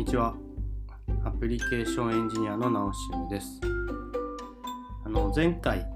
にちは。アプリケーションエンジニアのナオシムです。あの前回、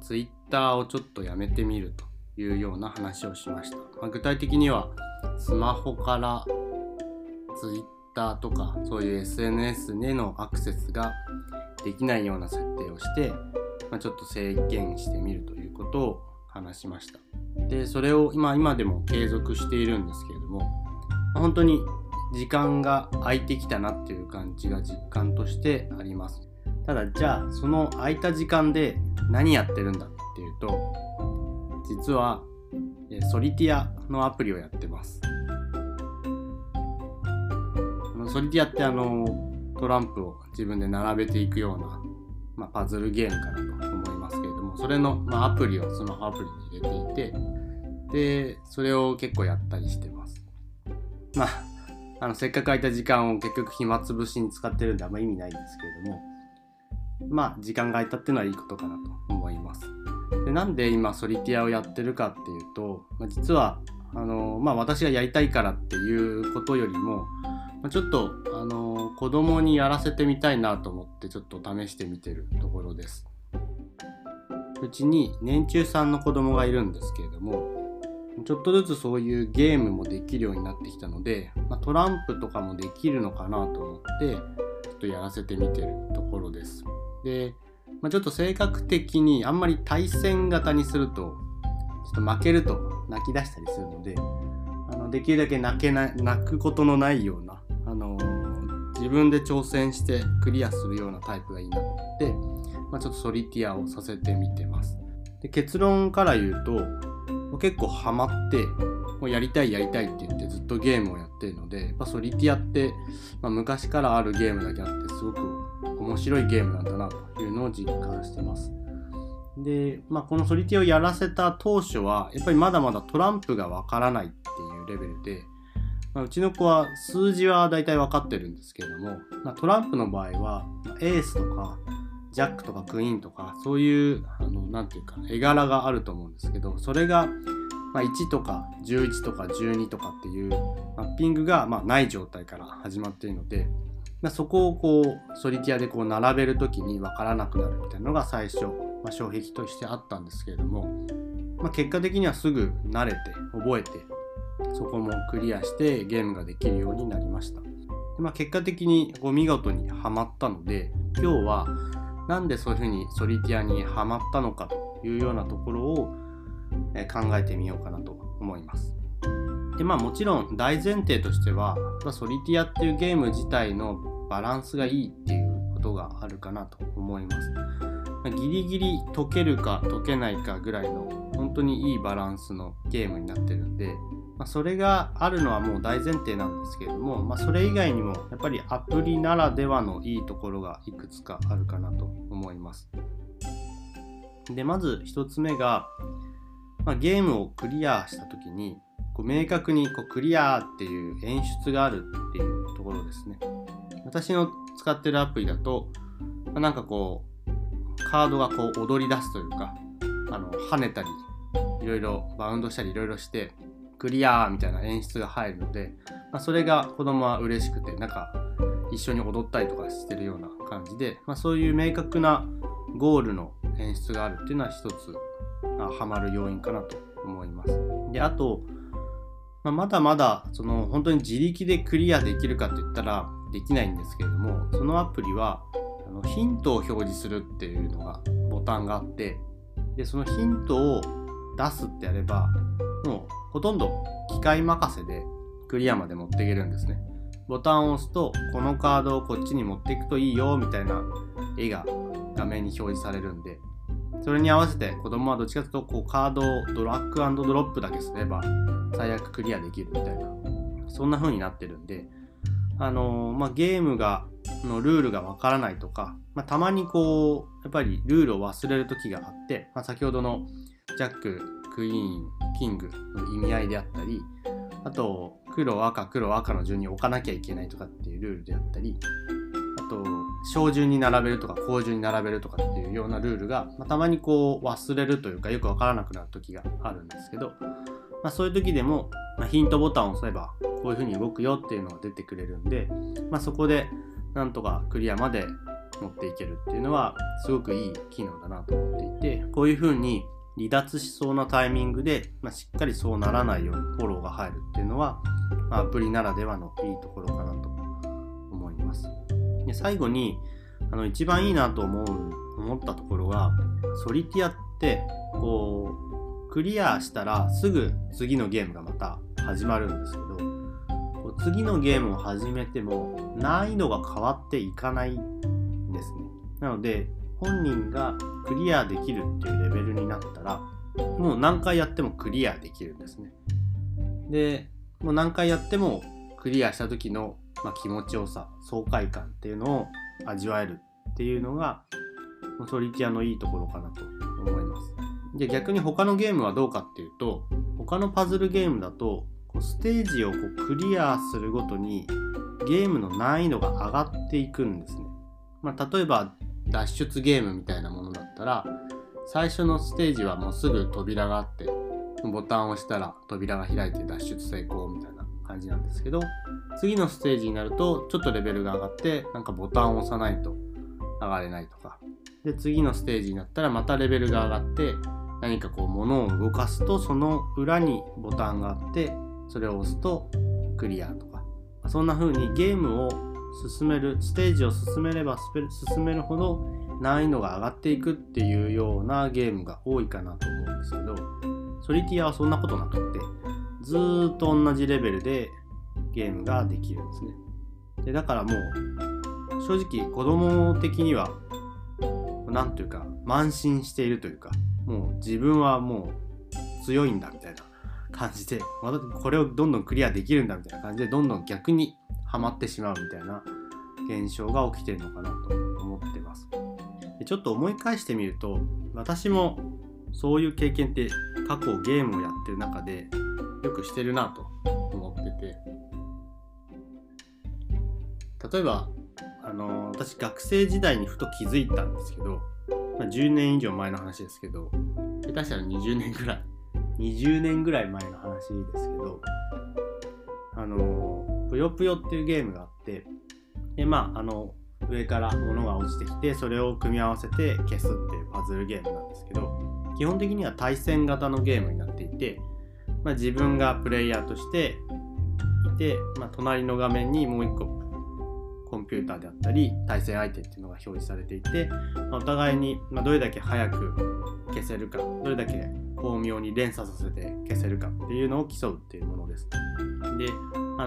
ツイッターをちょっとやめてみるというような話をしました。まあ、具体的には、スマホからツイッターとかそういう SNS へのアクセスができないような設定をして、まあ、ちょっと制限してみるということを話しました。で、それを今今でも継続しているんですけれども、本当に時間が空いてきたなっていう感じが実感としてあります。ただじゃあその空いた時間で何やってるんだっていうと実はソリティアのアプリをやってます。ソリティアってあのトランプを自分で並べていくような、まあ、パズルゲームかなと思いますけれどもそれの、まあ、アプリをスマホアプリに入れていてでそれを結構やったりしてます。まああのせっかく空いた時間を結局暇つぶしに使ってるんであんま意味ないんですけれどもまあ時間が空いたっていうのはいいことかなと思います。でなんで今ソリティアをやってるかっていうと、まあ、実はあの、まあ、私がやりたいからっていうことよりも、まあ、ちょっとあの子供にやらせてみたいなと思ってちょっと試してみてるところです。うちに年中さんの子供がいるんですけれどもちょっとずつそういうゲームもできるようになってきたので、まあ、トランプとかもできるのかなと思ってちょっとやらせてみてるところです。で、まあ、ちょっと性格的にあんまり対戦型にするとちょっと負けると泣き出したりするのであのできるだけ泣けない泣くことのないような、あの自分で挑戦してクリアするようなタイプがいいなと思って、まあ、ちょっとソリティアをさせてみてます。で結論から言うと結構ハマってもうやりたいやりたいって言ってずっとゲームをやってるのでやっぱソリティアって、まあ、昔からあるゲームだけあってすごく面白いゲームなんだなというのを実感してます。で、まあ、このソリティアをやらせた当初はやっぱりまだまだトランプがわからないっていうレベルで、まあ、うちの子は数字は大体分かってるんですけれども、まあ、トランプの場合はエースとかジャックとかクイーンとかそういうあのなんていうか絵柄があると思うんですけどそれが、ま、1とか11とか12とかっていうマッピングが、ま、ない状態から始まっているので、ま、そこをこうソリティアでこう並べる時に分からなくなるみたいなのが最初、ま、障壁としてあったんですけれども、ま、結果的にはすぐ慣れて覚えてそこもクリアしてゲームができるようになりました。でまあ、結果的にこう見事にはまったので今日はなんでそういうふうにソリティアにはまったのかというようなところを考えてみようかなと思います。でまあもちろん大前提としてはソリティアっていうゲーム自体のバランスがいいっていうことがあるかなと思います。ギリギリ解けるか解けないかぐらいの本当にいいバランスのゲームになってるんで、まあ、それがあるのはもう大前提なんですけれども、まあ、それ以外にもやっぱりアプリならではのいいところがいくつかあるかなと思います。でまず一つ目が、まあ、ゲームをクリアした時にこう明確にこうクリアっていう演出があるっていうところですね。私の使ってるアプリだと、まあなんかこうカードがこう踊り出すというかあの跳ねたりいろいろバウンドしたりいろいろしてクリアーみたいな演出が入るので、まあ、それが子供は嬉しくてなんか一緒に踊ったりとかしてるような感じで、まあ、そういう明確なゴールの演出があるっていうのは一つあハマる要因かなと思います。であと、まあ、まだまだその本当に自力でクリアできるかって言ったらできないんですけれどもそのアプリはあのヒントを表示するっていうのがボタンがあってでそのヒントを出すってやればもうほとんど機械任せでクリアまで持っていけるんですね。ボタンを押すとこのカードをこっちに持っていくといいよみたいな絵が画面に表示されるんでそれに合わせて子供はどっちかというとこうカードをドラッグドロップだけすれば最悪クリアできるみたいなそんな風になってるんであのーまあ、ゲームがのルールがわからないとか、まあ、たまにこうやっぱりルールを忘れる時があって、まあ、先ほどのジャッククイーンキングの意味合いであったりあと黒赤黒赤の順に置かなきゃいけないとかっていうルールであったりあと小順に並べるとか高順に並べるとかっていうようなルールが、まあ、たまにこう忘れるというかよくわからなくなる時があるんですけど、まあ、そういう時でもまあ、ヒントボタンを押せばこういう風に動くよっていうのが出てくれるんで、ま、そこでなんとかクリアまで持っていけるっていうのはすごくいい機能だなと思っていてこういう風に離脱しそうなタイミングで、まあ、しっかりそうならないようにフォローが入るっていうのは、まあ、アプリならではのいいところかなと思います。で最後にあの一番いいなと思う思ったところがソリティアってこうクリアしたらすぐ次のゲームがまた始まるんですけど次のゲームを始めても難易度が変わっていかないんですね。なので本人がクリアできるっていうレベルになったらもう何回やってもクリアできるんですね。でもう何回やってもクリアした時の、ま、気持ちよさ爽快感っていうのを味わえるっていうのがソリティアのいいところかなと思います。で逆に他のゲームはどうかっていうと他のパズルゲームだとこうステージをこうクリアするごとにゲームの難易度が上がっていくんですね。まあ、例えば脱出ゲームみたいなものだったら最初のステージはもうすぐ扉があってボタンを押したら扉が開いて脱出成功みたいな感じなんですけど次のステージになるとちょっとレベルが上がってなんかボタンを押さないと上がれないとか。で次のステージになったらまたレベルが上がって何かこう物を動かすとその裏にボタンがあってそれを押すとクリアとか。そんな風にゲームを進めるステージを進めれば進めるほど難易度が上がっていくっていうようなゲームが多いかなと思うんですけどソリティアはそんなことなくってずっと同じレベルでゲームができるんですね。でだからもう正直子供的には何というか慢心しているというかもう自分はもう強いんだみたいな感じでまこれをどんどんクリアできるんだみたいな感じでどんどん逆にはまってしまうみたいな現象が起きてるのかなと思ってます。でちょっと思い返してみると私もそういう経験って過去ゲームをやってる中でよくしてるなと思ってて。例えばあの私学生時代にふと気づいたんですけど、まあ、10年以上前の話ですけど下手したら20年ぐらい20年ぐらい前の話ですけどあのぷよぷよっていうゲームがあってでまああの上から物が落ちてきてそれを組み合わせて消すっていうパズルゲームなんですけど基本的には対戦型のゲームになっていて、まあ、自分がプレイヤーとしていて、まあ、隣の画面にもう一個コンピューターであったり対戦相手っていうのが表示されていて、まあ、お互いにどれだけ早く消せるかどれだけ巧妙に連鎖させて消せるかっていうのを競うっていうものです。であ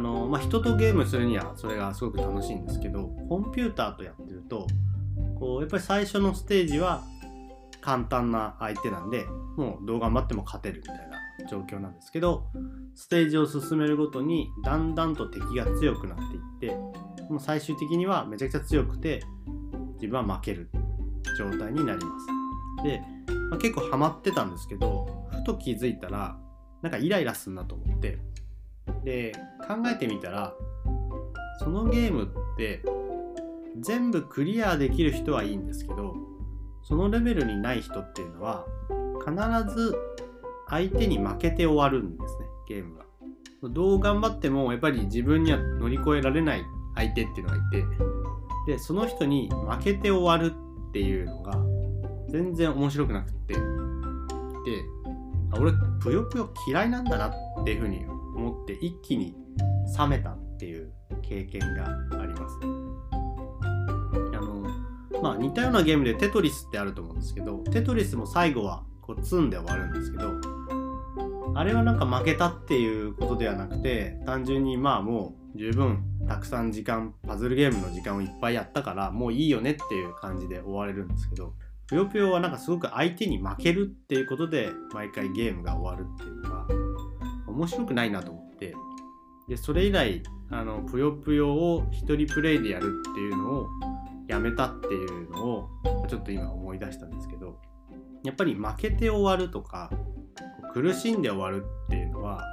の、まあ、人とゲームするにはそれがすごく楽しいんですけどコンピューターとやってるとこうやっぱり最初のステージは簡単な相手なんでもうどう頑張っても勝てるみたいな状況なんですけどステージを進めるごとにだんだんと敵が強くなっていってもう最終的にはめちゃくちゃ強くて自分は負ける状態になります。でまあ、結構ハマってたんですけどふと気づいたらなんかイライラすんなと思ってで考えてみたらそのゲームって全部クリアできる人はいいんですけどそのレベルにない人っていうのは必ず相手に負けて終わるんですねゲームが。どう頑張ってもやっぱり自分には乗り越えられない相手っていうのがいてでその人に負けて終わるっていうのが全然面白くなくってで俺ぷよぷよ嫌いなんだなっていうふうに思って一気に冷めたっていう経験があります。あのまあ似たようなゲームでテトリスってあると思うんですけどテトリスも最後はこう積んで終わるんですけどあれはなんか負けたっていうことではなくて単純にまあもう十分たくさん時間パズルゲームの時間をいっぱいやったからもういいよねっていう感じで終われるんですけどぷよぷよはなんかすごく相手に負けるっていうことで毎回ゲームが終わるっていうのが面白くないなと思って。でそれ以来あのぷよぷよを一人プレイでやるっていうのをやめたっていうのをちょっと今思い出したんですけどやっぱり負けて終わるとか苦しんで終わるっていうのは、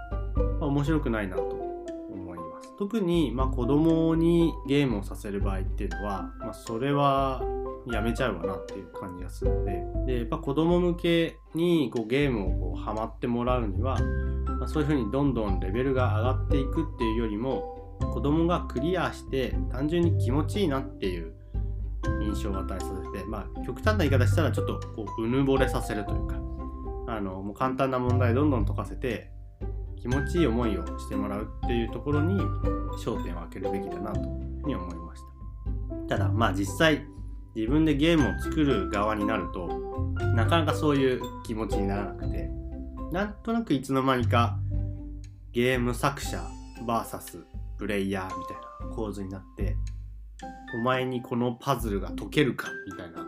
まあ、面白くないなと思います。特にまあ子供にゲームをさせる場合っていうのは、まあ、それはやめちゃうわなっていう感じがするので。でやっぱ子供向けにこうゲームをこうハマってもらうには、そういうふうにどんどんレベルが上がっていくっていうよりも子供がクリアして単純に気持ちいいなっていう印象を与えさせて、まあ、極端な言い方したらちょっとこううぬぼれさせるというかあのもう簡単な問題どんどん解かせて気持ちいい思いをしてもらうっていうところに焦点を当てるべきだなというふうに思いました。ただまあ実際自分でゲームを作る側になるとなかなかそういう気持ちにならなくてなんとなくいつの間にかゲーム作者 VS プレイヤーみたいな構図になってお前にこのパズルが解けるかみたいな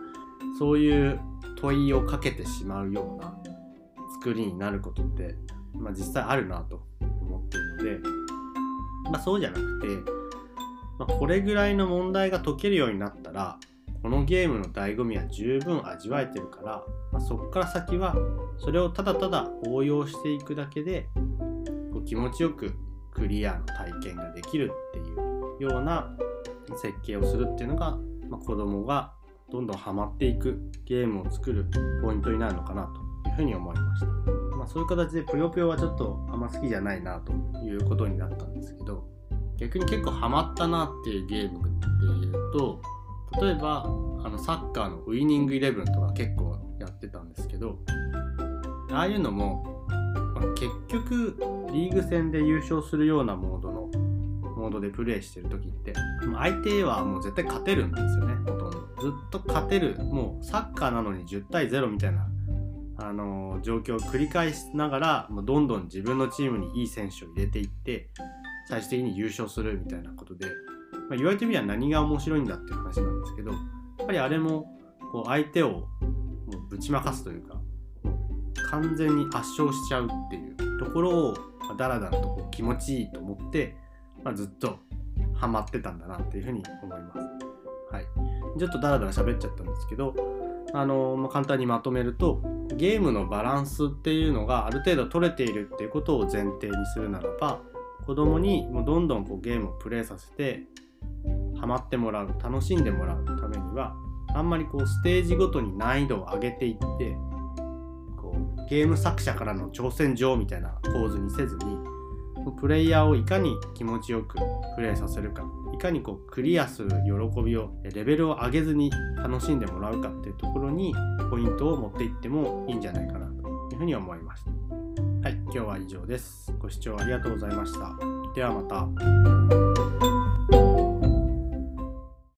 そういう問いをかけてしまうような作りになることって、まあ、実際あるなと思ってるので、まあ、そうじゃなくて、まあ、これぐらいの問題が解けるようになったらこのゲームの醍醐味は十分味わえてるから、まあ、そこから先はそれをただただ応用していくだけでこう気持ちよくクリアの体験ができるっていうような設計をするっていうのが、まあ、子供がどんどんハマっていくゲームを作るポイントになるのかなというふうに思いました。まあ、そういう形でぷよぷよはちょっとあんま好きじゃないなということになったんですけど逆に結構ハマったなっていうゲームっていうと例えばあのサッカーのウイニングイレブンとか結構やってたんですけどああいうのも、まあ、結局リーグ戦で優勝するようなモードのモードでプレイしてる時って相手はもう絶対勝てるんですよねほとんど。ずっと勝てるもうサッカーなのに10対0みたいなあのー、状況を繰り返しながらもどんどん自分のチームにいい選手を入れていって最終的に優勝するみたいなことでまあ、言われてみれば何が面白いんだっていう話なんですけどやっぱりあれもこう相手をもうぶちまかすというか完全に圧勝しちゃうっていうところをだらだらとこう気持ちいいと思って、まあ、ずっとハマってたんだなっていうふうに思います。はい、ちょっとだらだら喋っちゃったんですけどあのまあ、簡単にまとめるとゲームのバランスっていうのがある程度取れているっていうことを前提にするならば子供にもうどんどんこうゲームをプレイさせてハマってもらう楽しんでもらうためにはあんまりこうステージごとに難易度を上げていってこうゲーム作者からの挑戦状みたいな構図にせずにプレイヤーをいかに気持ちよくプレイさせるかいかにこうクリアする喜びをレベルを上げずに楽しんでもらうかっていうところにポイントを持っていってもいいんじゃないかなというふうに思いました。はい、今日は以上です。ご視聴ありがとうございました。ではまた。